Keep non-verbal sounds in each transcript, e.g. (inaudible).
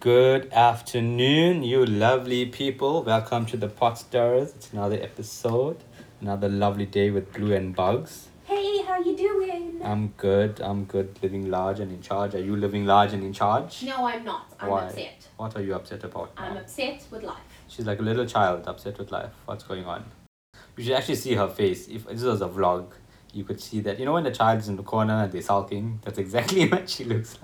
Good afternoon, you lovely people. Welcome to the Pot Stirrers. It's another episode, another lovely day with Blue and Bugs. Hey, how you doing? I'm good. I'm good. Living large and in charge. Are you living large and in charge? no, I'm not. I'm Why? upset. What are you upset about? I'm upset with life. She's like a little child, upset with life. What's going on? You should actually see her face. If this was a vlog, you could see that. You know when the child is in the corner and they're sulking? That's exactly (laughs) what she looks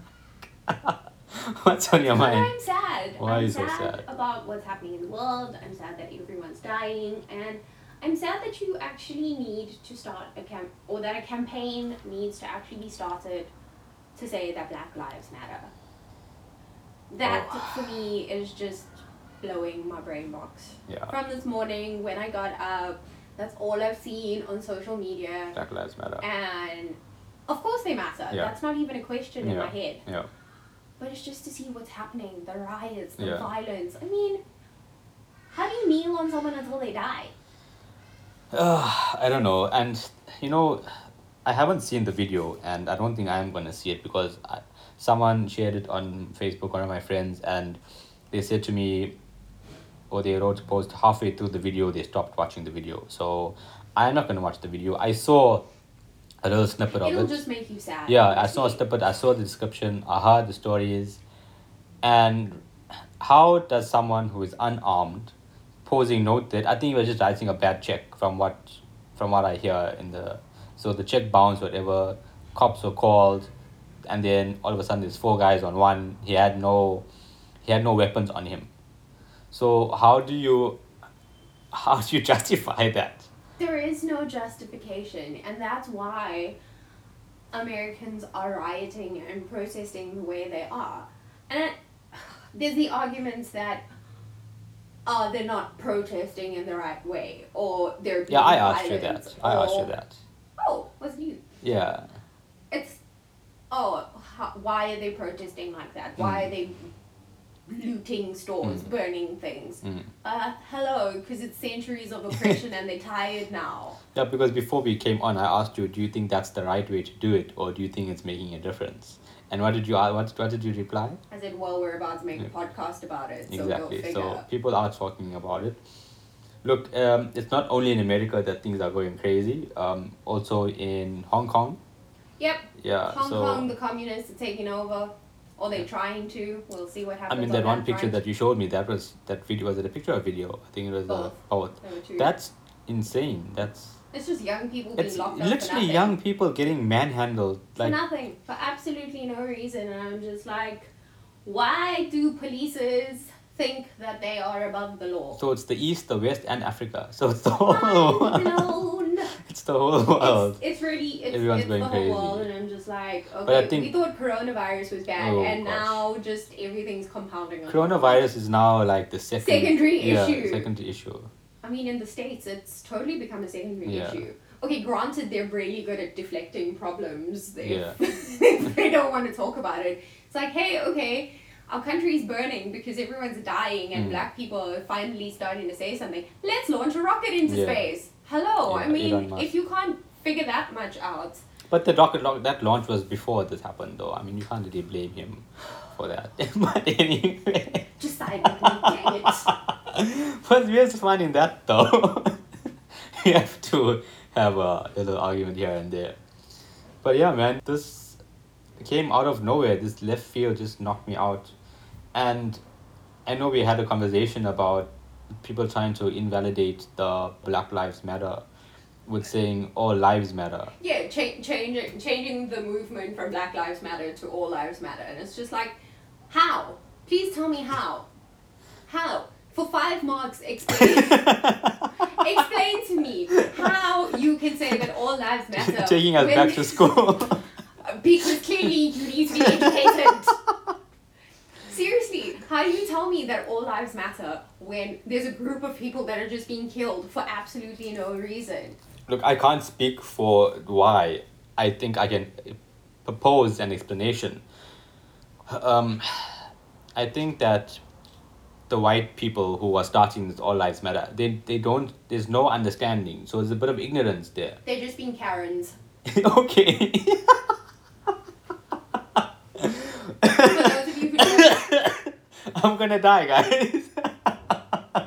like. (laughs) (laughs) What's on your But mind? I'm sad. Why are I'm you so sad? about what's happening in the world. I'm sad that everyone's dying, and I'm sad that you actually need to start a camp or that a campaign needs to actually be started to say that Black Lives Matter. That Oh. for me is just blowing my brain box. Yeah. From this morning when I got up, that's all I've seen on social media. Black Lives Matter. And of course they matter. Yeah. That's not even a question in my head. Yeah. But it's just to see what's happening, the riots, the Yeah. violence. I mean, how do you kneel on someone until they die? Uh, I don't know. And, you know, I haven't seen the video and I don't think I'm going to see it because I, someone shared it on Facebook, one of my friends, and they said to me, or they wrote a post halfway through the video, they stopped watching the video. So I'm not going to watch the video. I saw a little snippet of it. It'll just make you sad. Yeah, I saw a snippet. I saw the description. I heard the stories, and how does someone who is unarmed, posing note that I think he was just writing a bad check from what, from what I hear in the, so the check bounced whatever, cops were called, and then all of a sudden there's four guys on one. He had no, he had no weapons on him. So how do you, (laughs) how do you justify that? There is no justification, and that's why Americans are rioting and protesting the way they are. And it, (sighs) there's the arguments that uh, they're not protesting in the right way, or they're being Yeah, I asked you that. I asked you that. Oh, was you? Yeah. It's oh, how, why are they protesting like that? Why Mm. are they looting stores, Mm. burning things? Mm. Uh, hello, because it's centuries of oppression and they're tired now. (laughs) Yeah, because before we came on, I asked you, do you think that's the right way to do it, or do you think it's making a difference? And what did you uh, what what did you reply? I said, well, we're about to make Yeah. a podcast about it, so exactly. we'll figure. So people are talking about it. Look, um, it's not only in America that things are going crazy. Um, also in Hong Kong. Yep, Yeah. Hong so Kong, the communists are taking over, or they're trying to. We'll see what happens. I mean, on that one picture front. that you showed me, that was that video. Was it a picture or video? I think it was Both. a both. There were two. That's insane. That's it's just young people being it's locked up literally young people getting manhandled. for nothing, for absolutely no reason, and I'm just like, why do polices think that they are above the law? so, it's the East, the West, and Africa. So it's the whole world. Unknown. It's the whole world. It's, (laughs) it's really it's, Everyone's it's going the whole crazy. world, and I'm just like, okay, But I think- we thought coronavirus was bad, Oh, and now just everything's compounding. on Coronavirus is now like the second Secondary yeah, issue. Secondary issue. I mean, in the states, it's totally become a secondary Yeah. issue. Okay, granted, they're really good at deflecting problems. If, Yeah. (laughs) they don't want to talk about it, it's like, hey, okay, our country's burning because everyone's dying, and Mm. black people are finally starting to say something. Let's launch a rocket into Yeah. space. Hello, I Elon mean, Musk. if you can't figure that much out, But the rocket launch, that launch was before this happened, though. I mean, you can't really blame him for that. (laughs) but anyway, just side dang it. (laughs) but we're just finding that though. (laughs) we have to have a little argument here and there. But yeah, man, this came out of nowhere. This left field just knocked me out, and I know we had a conversation about people trying to invalidate the Black Lives Matter with saying all lives matter. Yeah, cha- changing changing the movement from Black Lives Matter to All Lives Matter, and it's just like, how? Please tell me how. How? For five marks, explain. (laughs) explain to me how you can say that all lives matter. Taking us back to school. (laughs) because clearly you need to be educated. (laughs) How do you tell me that all lives matter when there's a group of people that are just being killed for absolutely no reason? Look, I can't speak for why. I think I can propose an explanation. Um, I think that the white people who are starting this All Lives Matter, they, they don't, there's no understanding. So there's a bit of ignorance there. They're just being Karens. (laughs) okay. (laughs) (laughs) For those of you who don't, I'm gonna die, guys. (laughs)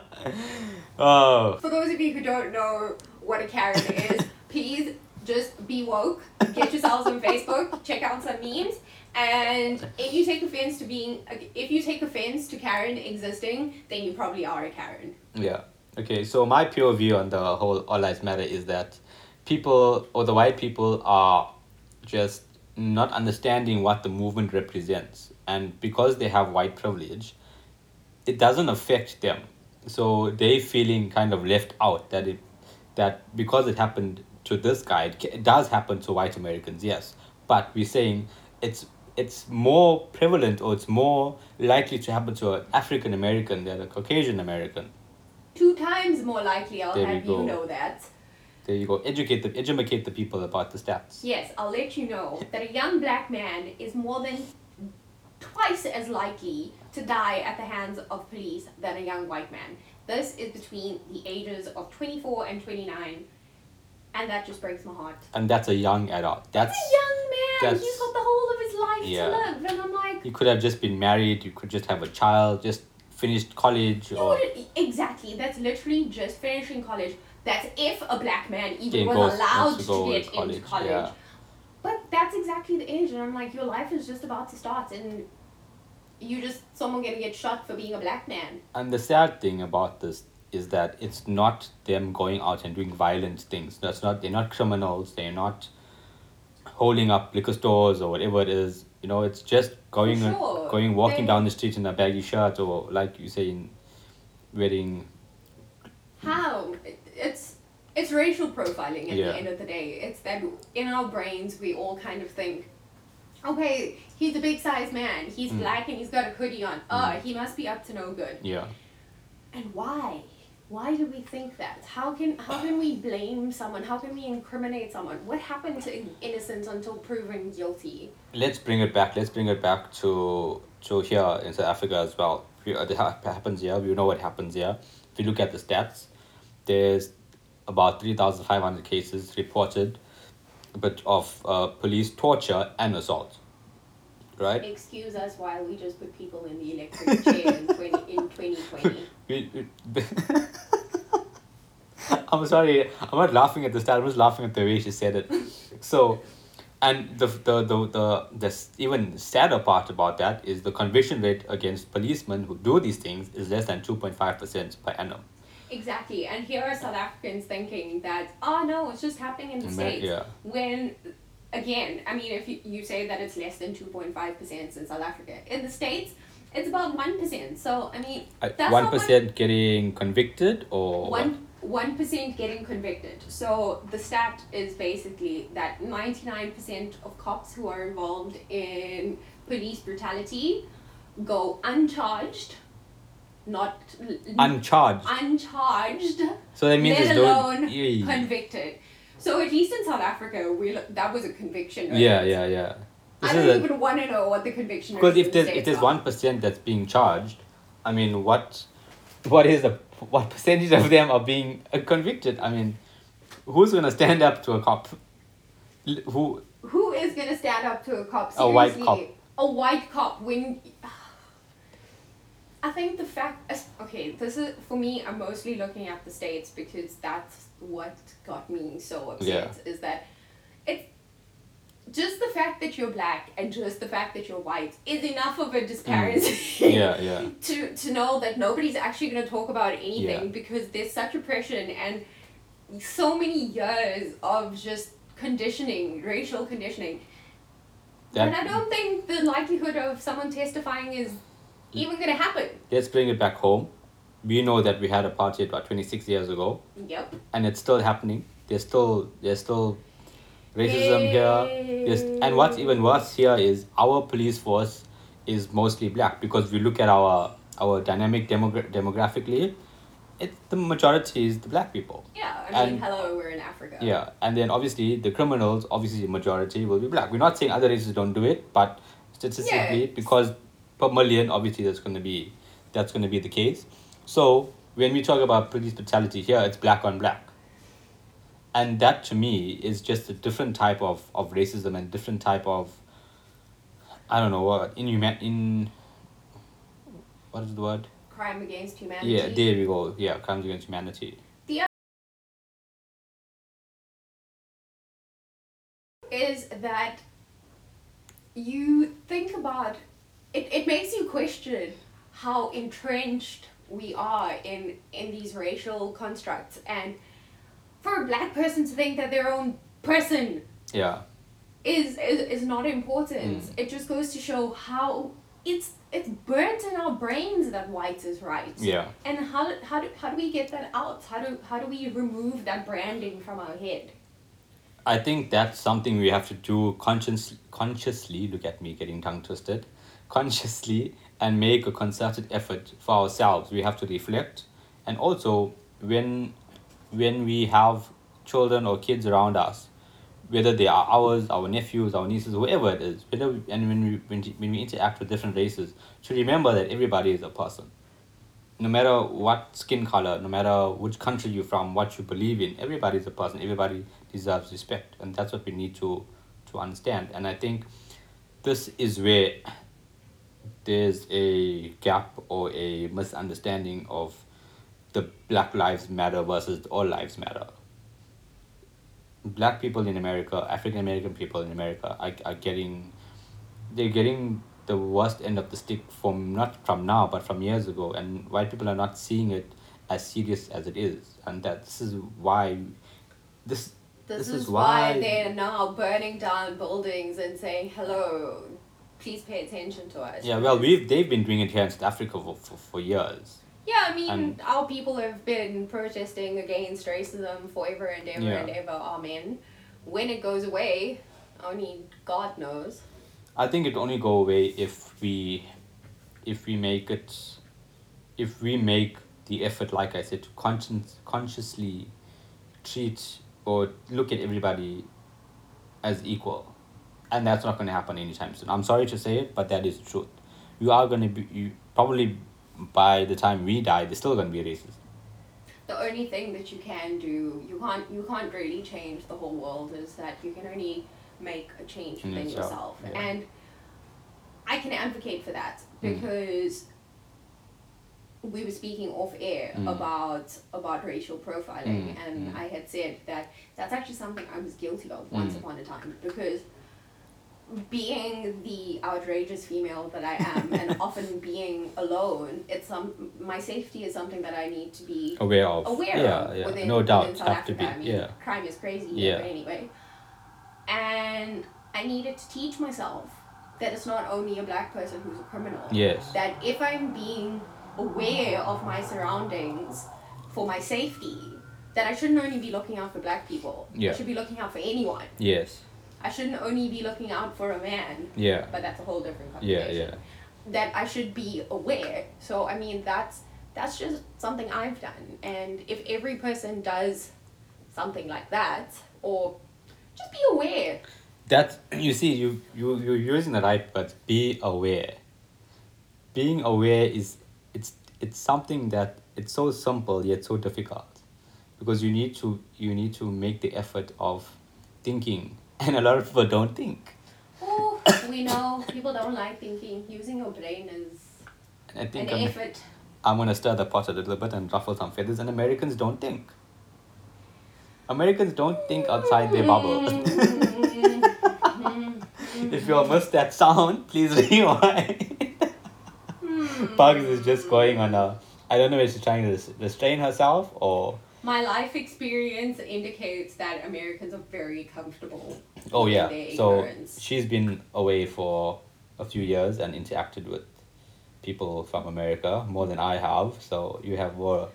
oh, For those of you who don't know what a Karen is, (laughs) please just be woke. Get yourselves on Facebook. Check out some memes. And if you take offense to being, if you take offense to Karen existing, then you probably are a Karen. yeah. Okay, so my pure view on the whole All Lives Matter is that people or the white people are just not understanding what the movement represents. And because they have white privilege, it doesn't affect them. So they feeling kind of left out that it that because it happened to this guy, it, ca- it does happen to white Americans, yes. But we're saying it's it's more prevalent or it's more likely to happen to an African American than a Caucasian American. Two times more likely, I'll There we have you go. know that. There you go. Educate the educate the people about the stats. Yes, I'll let you know that a young black man is more than twice as likely to die at the hands of police than a young white man. This is between the ages of 24 and 29, and that just breaks my heart. And that's a young adult. That's a young man. that's- He's got the whole of his life Yeah. to live, and I'm like, you could have just been married, you could just have a child, just finished college or would exactly. That's literally just finishing college. That's if a black man even was allowed to, to get college, into college. yeah. That's exactly the age, and I'm like, your life is just about to start, and you just someone gonna get shot for being a black man. And the sad thing about this is that it's not them going out and doing violent things. That's not they're not criminals. They're not holding up liquor stores or whatever it is. You know, it's just going sure. going walking They- down the street in a baggy shirt or like you say in wearing How? It's it's racial profiling at Yeah. the end of the day. It's that in our brains we all kind of think, okay, he's a big sized man. He's Mm. black and he's got a hoodie on. Oh, Mm. he must be up to no good. yeah. And why? Why do we think that? How can how can we blame someone? How can we incriminate someone? What happened to innocence until proven guilty? Let's bring it back. Let's bring it back to to here in South Africa as well. We- uh, It happens here. We know what happens here. If you look at the stats, there's about three thousand five hundred cases reported, but of uh, police torture and assault. Right. Excuse us while we just put people in the electric chair in twenty in twenty twenty. (laughs) We- we- (laughs) I'm sorry. I'm not laughing at the start. I'm just laughing at the way she said it. So, and the the the the, the even sadder part about that is the conviction rate against policemen who do these things is less than two point five percent per annum. Exactly, and here are South Africans thinking that, oh no, it's just happening in the States. yeah. When, again, I mean, if you, you say that it's less than 2.5% in South Africa, in the States, it's about 1%. So, I mean, that's One not much- getting convicted or what? one one percent getting convicted. So the stat is basically that ninety nine percent of cops who are involved in police brutality go uncharged, not uncharged. uncharged, So that means let alone. Yeah, convicted. So at least in South Africa, we that was a conviction. Rate. yeah, yeah. yeah. This I don't a- even want to know what the conviction Because if there's if there's one percent that's being charged, I mean, what, what is the what percentage of them are being uh, convicted? I mean, who's gonna stand up to a cop? Who? Who is gonna stand up to a cop? Seriously? A white cop. A white cop. When I think the fact, okay, this is for me. I'm mostly looking at the states because that's what got me so upset. Is that it's just the fact that you're black and just the fact that you're white is enough of a disparity. Mm. (laughs) Yeah, yeah. to to know that nobody's actually going to talk about anything Yeah. because there's such oppression and so many years of just conditioning, racial conditioning. and I don't think the likelihood of someone testifying is even going to happen. let's bring it back home. We know that we had a party about twenty six years ago, Yep. and it's still happening. There's still there's still racism here. There's, and what's even worse here is our police force is mostly black because we look at our our dynamic demogra- demographically, it's the majority is the black people. Yeah, I mean, And- hello, we're in Africa. Yeah, and then obviously the criminals, obviously the majority will be black. We're not saying other races don't do it, but statistically, Yeah. because per million, obviously that's going to be that's going to be the case. So when we talk about police brutality here, it's black on black, and that to me is just a different type of of racism and different type of I don't know what inhuman in what is the word? crime against humanity. Yeah, there we go. Yeah, crimes against humanity. The other is that you think about it, it makes you question how entrenched we are in in these racial constructs and for a black person to think that their own person Yeah, is is, is not important Mm. it just goes to show how it's it's burnt in our brains that white is right yeah. and how do, how do how do we get that out how do how do we remove that branding from our head I think that's something we have to do conscious, consciously. Look at me getting tongue twisted. Consciously and make a concerted effort for ourselves. We have to reflect, and also when when we have children or kids around us, whether they are ours, our nephews, our nieces, whoever it is, whether we, and when we when, we interact with different races, to remember that everybody is a person. No matter what skin color, no matter which country you're from, what you believe in, everybody is a person. Everybody deserves respect, and that's what we need to to understand. And I think this is where there's a gap or a misunderstanding of the Black Lives Matter versus All Lives Matter. Black people in America, African American people in America are, are getting they're getting the worst end of the stick from not from now but from years ago and white people are not seeing it as serious as it is and that this is why this This, This is, is why, why- they're now burning down buildings and saying, hello, please pay attention to us. yeah well we've they've been doing it here in South Africa for, for, for years Yeah, I mean, And- our people have been protesting against racism forever and ever Yeah. and ever, amen. When it goes away, only God knows. I think it only go away if we if we make it if we make the effort like I said to conscious consciously treat or look at everybody as equal. And that's not gonna happen anytime soon. I'm sorry to say it, but that is the truth. You are gonna be you probably by the time we die there's still gonna be racism. The only thing that you can do, you can't, you can't really change the whole world, is that you can only make a change within yourself, yourself. yeah. And I can advocate for that Mm. because we were speaking off air Mm. about about racial profiling Mm, and mm. I had said that that's actually something I was guilty of once Mm. upon a time because being the outrageous female that I am and (laughs) often being alone, it's some my safety is something that I need to be Aware of. aware yeah, of yeah. within, no doubt have Africa. to be. I mean, yeah. crime is crazy Yeah. but anyway. And I needed to teach myself that it's not only a black person who's a criminal. Yes. That if I'm being aware of my surroundings for my safety, that I shouldn't only be looking out for black people. Yeah. I should be looking out for anyone. Yes. I shouldn't only be looking out for a man, Yeah. but that's a whole different Yeah, conversation yeah. that I should be aware. So I mean that's that's just something I've done. And if every person does something like that, or just be aware. That you see, you you you're using the right but be aware. Being aware is it's it's something that it's so simple yet so difficult, because you need to you need to make the effort of thinking, and a lot of people don't think. Oh, we know people don't like thinking. Using your brain is I an think I'm, effort. I'm gonna stir the pot a little bit and ruffle some feathers. And Americans don't think. Americans don't think outside their bubble. Mm. (laughs) Mm. if you missed that sound, please (laughs) rewind. Hmm. Bugs is just going on a. I don't know if she's trying to restrain herself or. My life experience indicates that Americans are very comfortable. Oh yeah. So ignorance. she's been away for a few years and interacted with people from America more than I have. So you have more.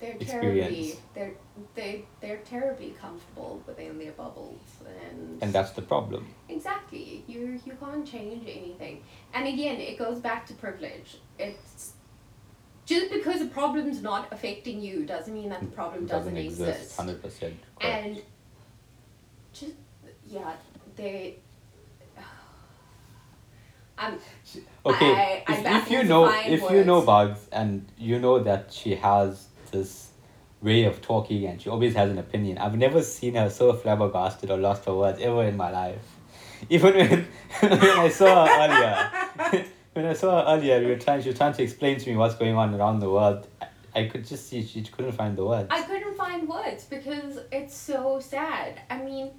They're terribly experience. they're they they're terribly comfortable within their bubbles and And that's the problem. Exactly. You you can't change anything. And again, it goes back to privilege. It's just because a problem's not affecting you doesn't mean that the problem doesn't, exist. Hundred percent. And just yeah, they. (sighs) I'm Okay, I- I'm if, if you know if you know. Bugs and you know that she has this way of talking and she always has an opinion. I've never seen her so flabbergasted or lost for words ever in my life. (laughs) Even when (laughs) when I saw her earlier, (laughs) when I saw her earlier, we were trying. She was trying to explain to me what's going on around the world. I, I could just see she couldn't find the words. I couldn't find words because it's so sad. I mean,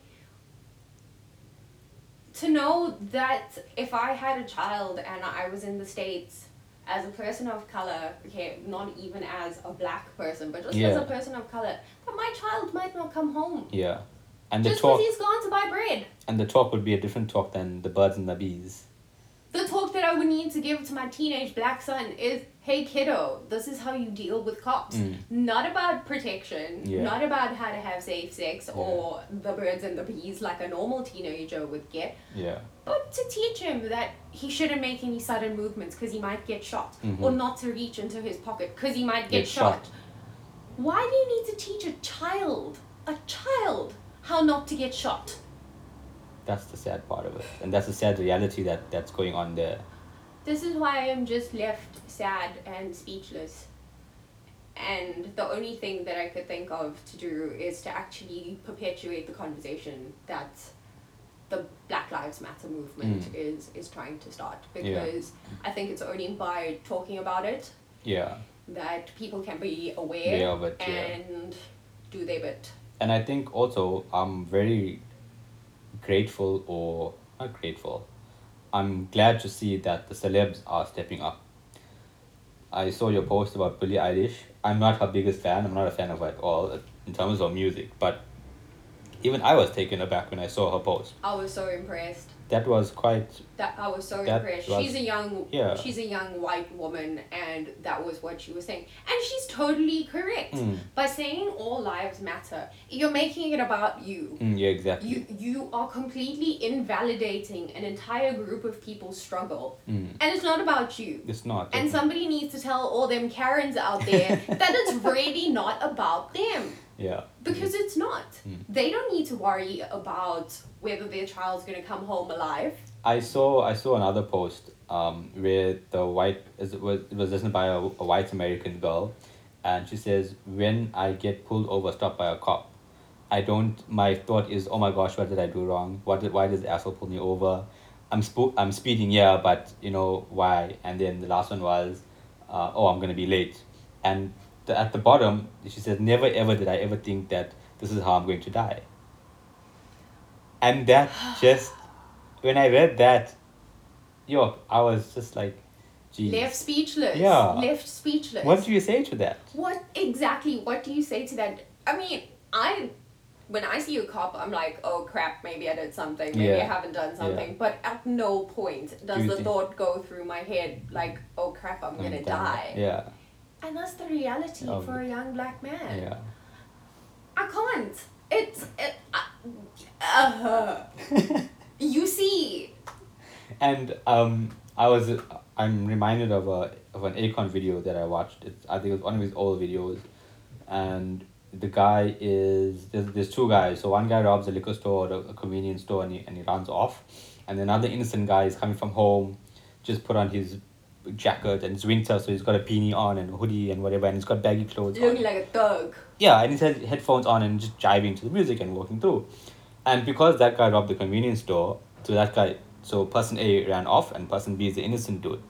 to know that if I had a child and I was in the States as a person of color, okay, not even as a black person, but just as a person of color, that my child might not come home. yeah, and the just talk because he's gone to buy bread. and the talk would be a different talk than the birds and the bees. The talk that I would need to give to my teenage black son is, hey kiddo, this is how you deal with cops. Mm. Not about protection, Yeah. not about how to have safe sex or the birds and the bees like a normal teenager would get, Yeah, but to teach him that he shouldn't make any sudden movements because he might get shot, Mhm. or not to reach into his pocket because he might get, Get shot. shot. Why do you need to teach a child, a child, how not to get shot? That's the sad part of it, and that's the sad reality that that's going on there. This is why I'm just left sad and speechless. And the only thing that I could think of to do is to actually perpetuate the conversation that the Black Lives Matter movement Mm. is is trying to start Yeah. because I think it's only by talking about it Yeah, that people can be aware of it, yeah. and do their bit. and I think also I'm very grateful or not grateful. I'm glad to see that the celebs are stepping up. I saw your post about Billie Eilish. I'm not her biggest fan. I'm not a fan of at all in terms of music, but even I was taken aback when I saw her post. I was so impressed. That was quite That I was so impressed. was- she's a young yeah. she's a young white woman and that was what she was saying. And she's totally correct. Mm. By saying all lives matter, you're making it about you. mm, yeah exactly. You you are completely invalidating an entire group of people's struggle. Mm. And it's not about you. It's not. And somebody needs to tell all them Karens out there (laughs) that it's really not about them. Yeah. Because it's not. Mm. They don't need to worry about whether their child's gonna come home alive. I saw I saw another post um, where the white is it was it was written by a, a white American girl, and she says when I get pulled over stopped by a cop, I don't my thought is oh my gosh what did I do wrong what did why does the asshole pull me over, I'm spo- I'm speeding yeah but you know why and then the last one was, uh, oh I'm gonna be late, and the, at the bottom she says never ever did I ever think that this is how I'm going to die. And that (sighs) just when I read that, yo, I was just like, geez. Left speechless. Yeah. Left speechless. What do you say to that? What exactly? What do you say to that? I mean, I when I see a cop, I'm like, oh crap, maybe I did something, maybe I haven't done something. But at no point does you the think- thought go through my head like, oh crap, I'm gonna I'm die. Yeah, And that's the reality Oh, for a young black man. yeah. I can't. It's it. Uh, uh, you see, (laughs) and um, I was I'm reminded of a of an Akon video that I watched. It's I think it was one of his old videos, and the guy is there's, there's two guys. So one guy robs a liquor store or a, a convenience store and he, and he runs off, and another innocent guy is coming from home, just put on his jacket and it's winter so he's got a beanie on and a hoodie and whatever and he's got baggy clothes on. looking like a thug. Yeah, and he had headphones on and just jiving to the music and walking through. And because that guy robbed the convenience store, so that guy, so person A ran off and person B is the innocent dude.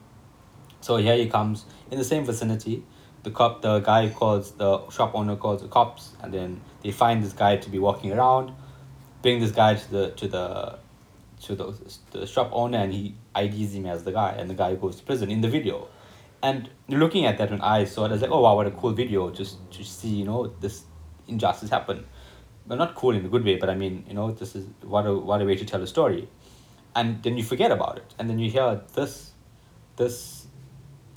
So here he comes in the same vicinity. The cop, the guy calls, the shop owner calls the cops, and then they find this guy to be walking around, bring this guy to the to the to the, the shop owner, and he IDs him as the guy, and the guy goes to prison in the video. And looking at that when I saw it, I was like, oh wow, what a cool video just to see, you know, this injustice happen. But not cool in a good way, but I mean, you know, this is what a what a way to tell a story. And then you forget about it. And then you hear this this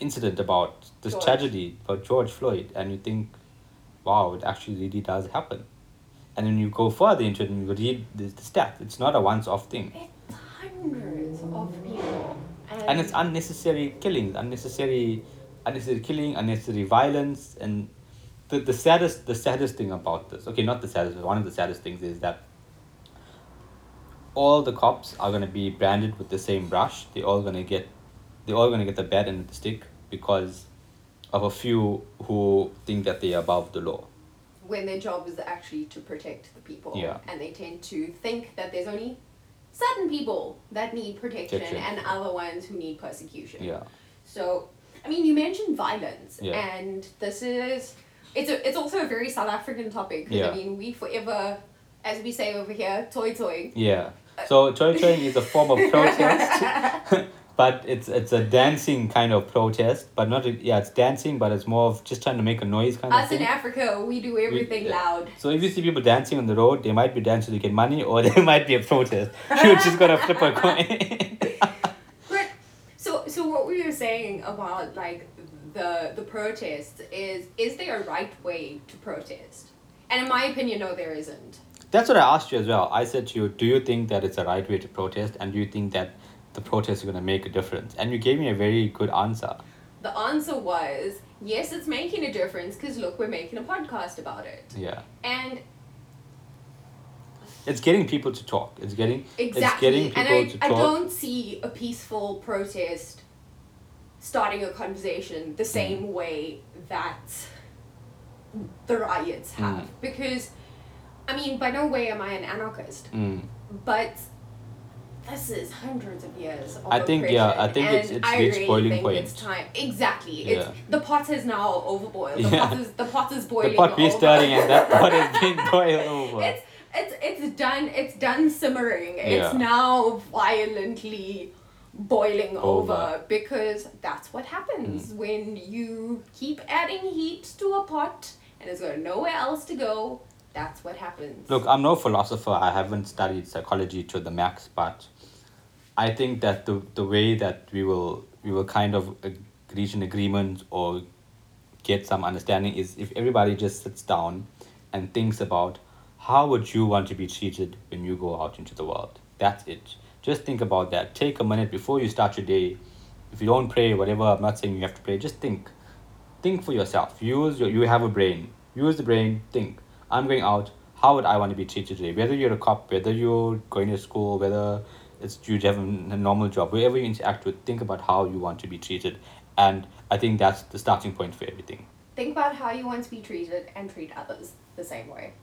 incident about this George. tragedy about George Floyd and you think, wow, it actually really does happen. And then you go further into it and you read the, the stats. It's not a once off thing. It's hundreds of people, and, and it's unnecessary killings, unnecessary, unnecessary killing, unnecessary violence, and the, the saddest the saddest thing about this, okay, not the saddest, but one of the saddest things is that all the cops are gonna be branded with the same brush. They're all gonna get, they're all gonna get the bad end of the stick because of a few who think that they're above the law. When their job is actually to protect the people. Yeah. And they tend to think that there's only certain people that need protection Protection. and other ones who need persecution. Yeah. So, I mean, you mentioned violence, Yeah. and this is it's a, it's also a very South African topic. 'cause, Yeah. I mean, we forever, as we say over here, toy toy. Yeah. So toy toying is a form of protest, (laughs) (laughs) but it's it's a dancing kind of protest, but not a, yeah, it's dancing, but it's more of just trying to make a noise kind of Us in. Africa, we do everything yeah. loud. So if you see people dancing on the road, they might be dancing to get money, or (laughs) they might be a protest. (laughs) you just gotta flip a coin. (laughs) But so so what we were saying about like the the protests is is there a right way to protest? And in my opinion, no, there isn't. That's what I asked you as well. I said to you, do you think that it's a right way to protest, and do you think that the protests are gonna make a difference? And you gave me a very good answer. The answer was yes, it's making a difference because look, we're making a podcast about it. Yeah. And It's getting people to talk. It's getting exactly. it's getting people and I, to I talk. don't see a peaceful protest starting a conversation Mm. the same way that the riots have. Mm. Because, I mean, by no way am I an anarchist, Mm. but this is hundreds of years of I think, yeah, I think it's- it's I really boiling think point. It's time. Exactly. It's Yeah. the pot is now overboiled. The Yeah. pot is the pot is boiling. The pot we're stirring and that pot is being (laughs) boiled over. It's it's it's done. It's done simmering. Yeah. It's now violently boiling over. Over. because that's what happens Mm. when you keep adding heat to a pot and it's got nowhere else to go. That's what happens. Look, I'm no philosopher. I haven't studied psychology to the max, but I think that the the way that we will we will kind of reach an agreement or get some understanding is if everybody just sits down and thinks about how would you want to be treated when you go out into the world. That's it. Just think about that. Take a minute before you start your day. If you don't pray, whatever, I'm not saying you have to pray. Just think. Think for yourself. Use your. You have a brain. Use the brain. Think. I'm going out. How would I want to be treated today? Whether you're a cop, whether you're going to school, whether it's you have a normal job, wherever you interact with, think about how you want to be treated, and I think that's the starting point for everything. Think about how you want to be treated and treat others the same way.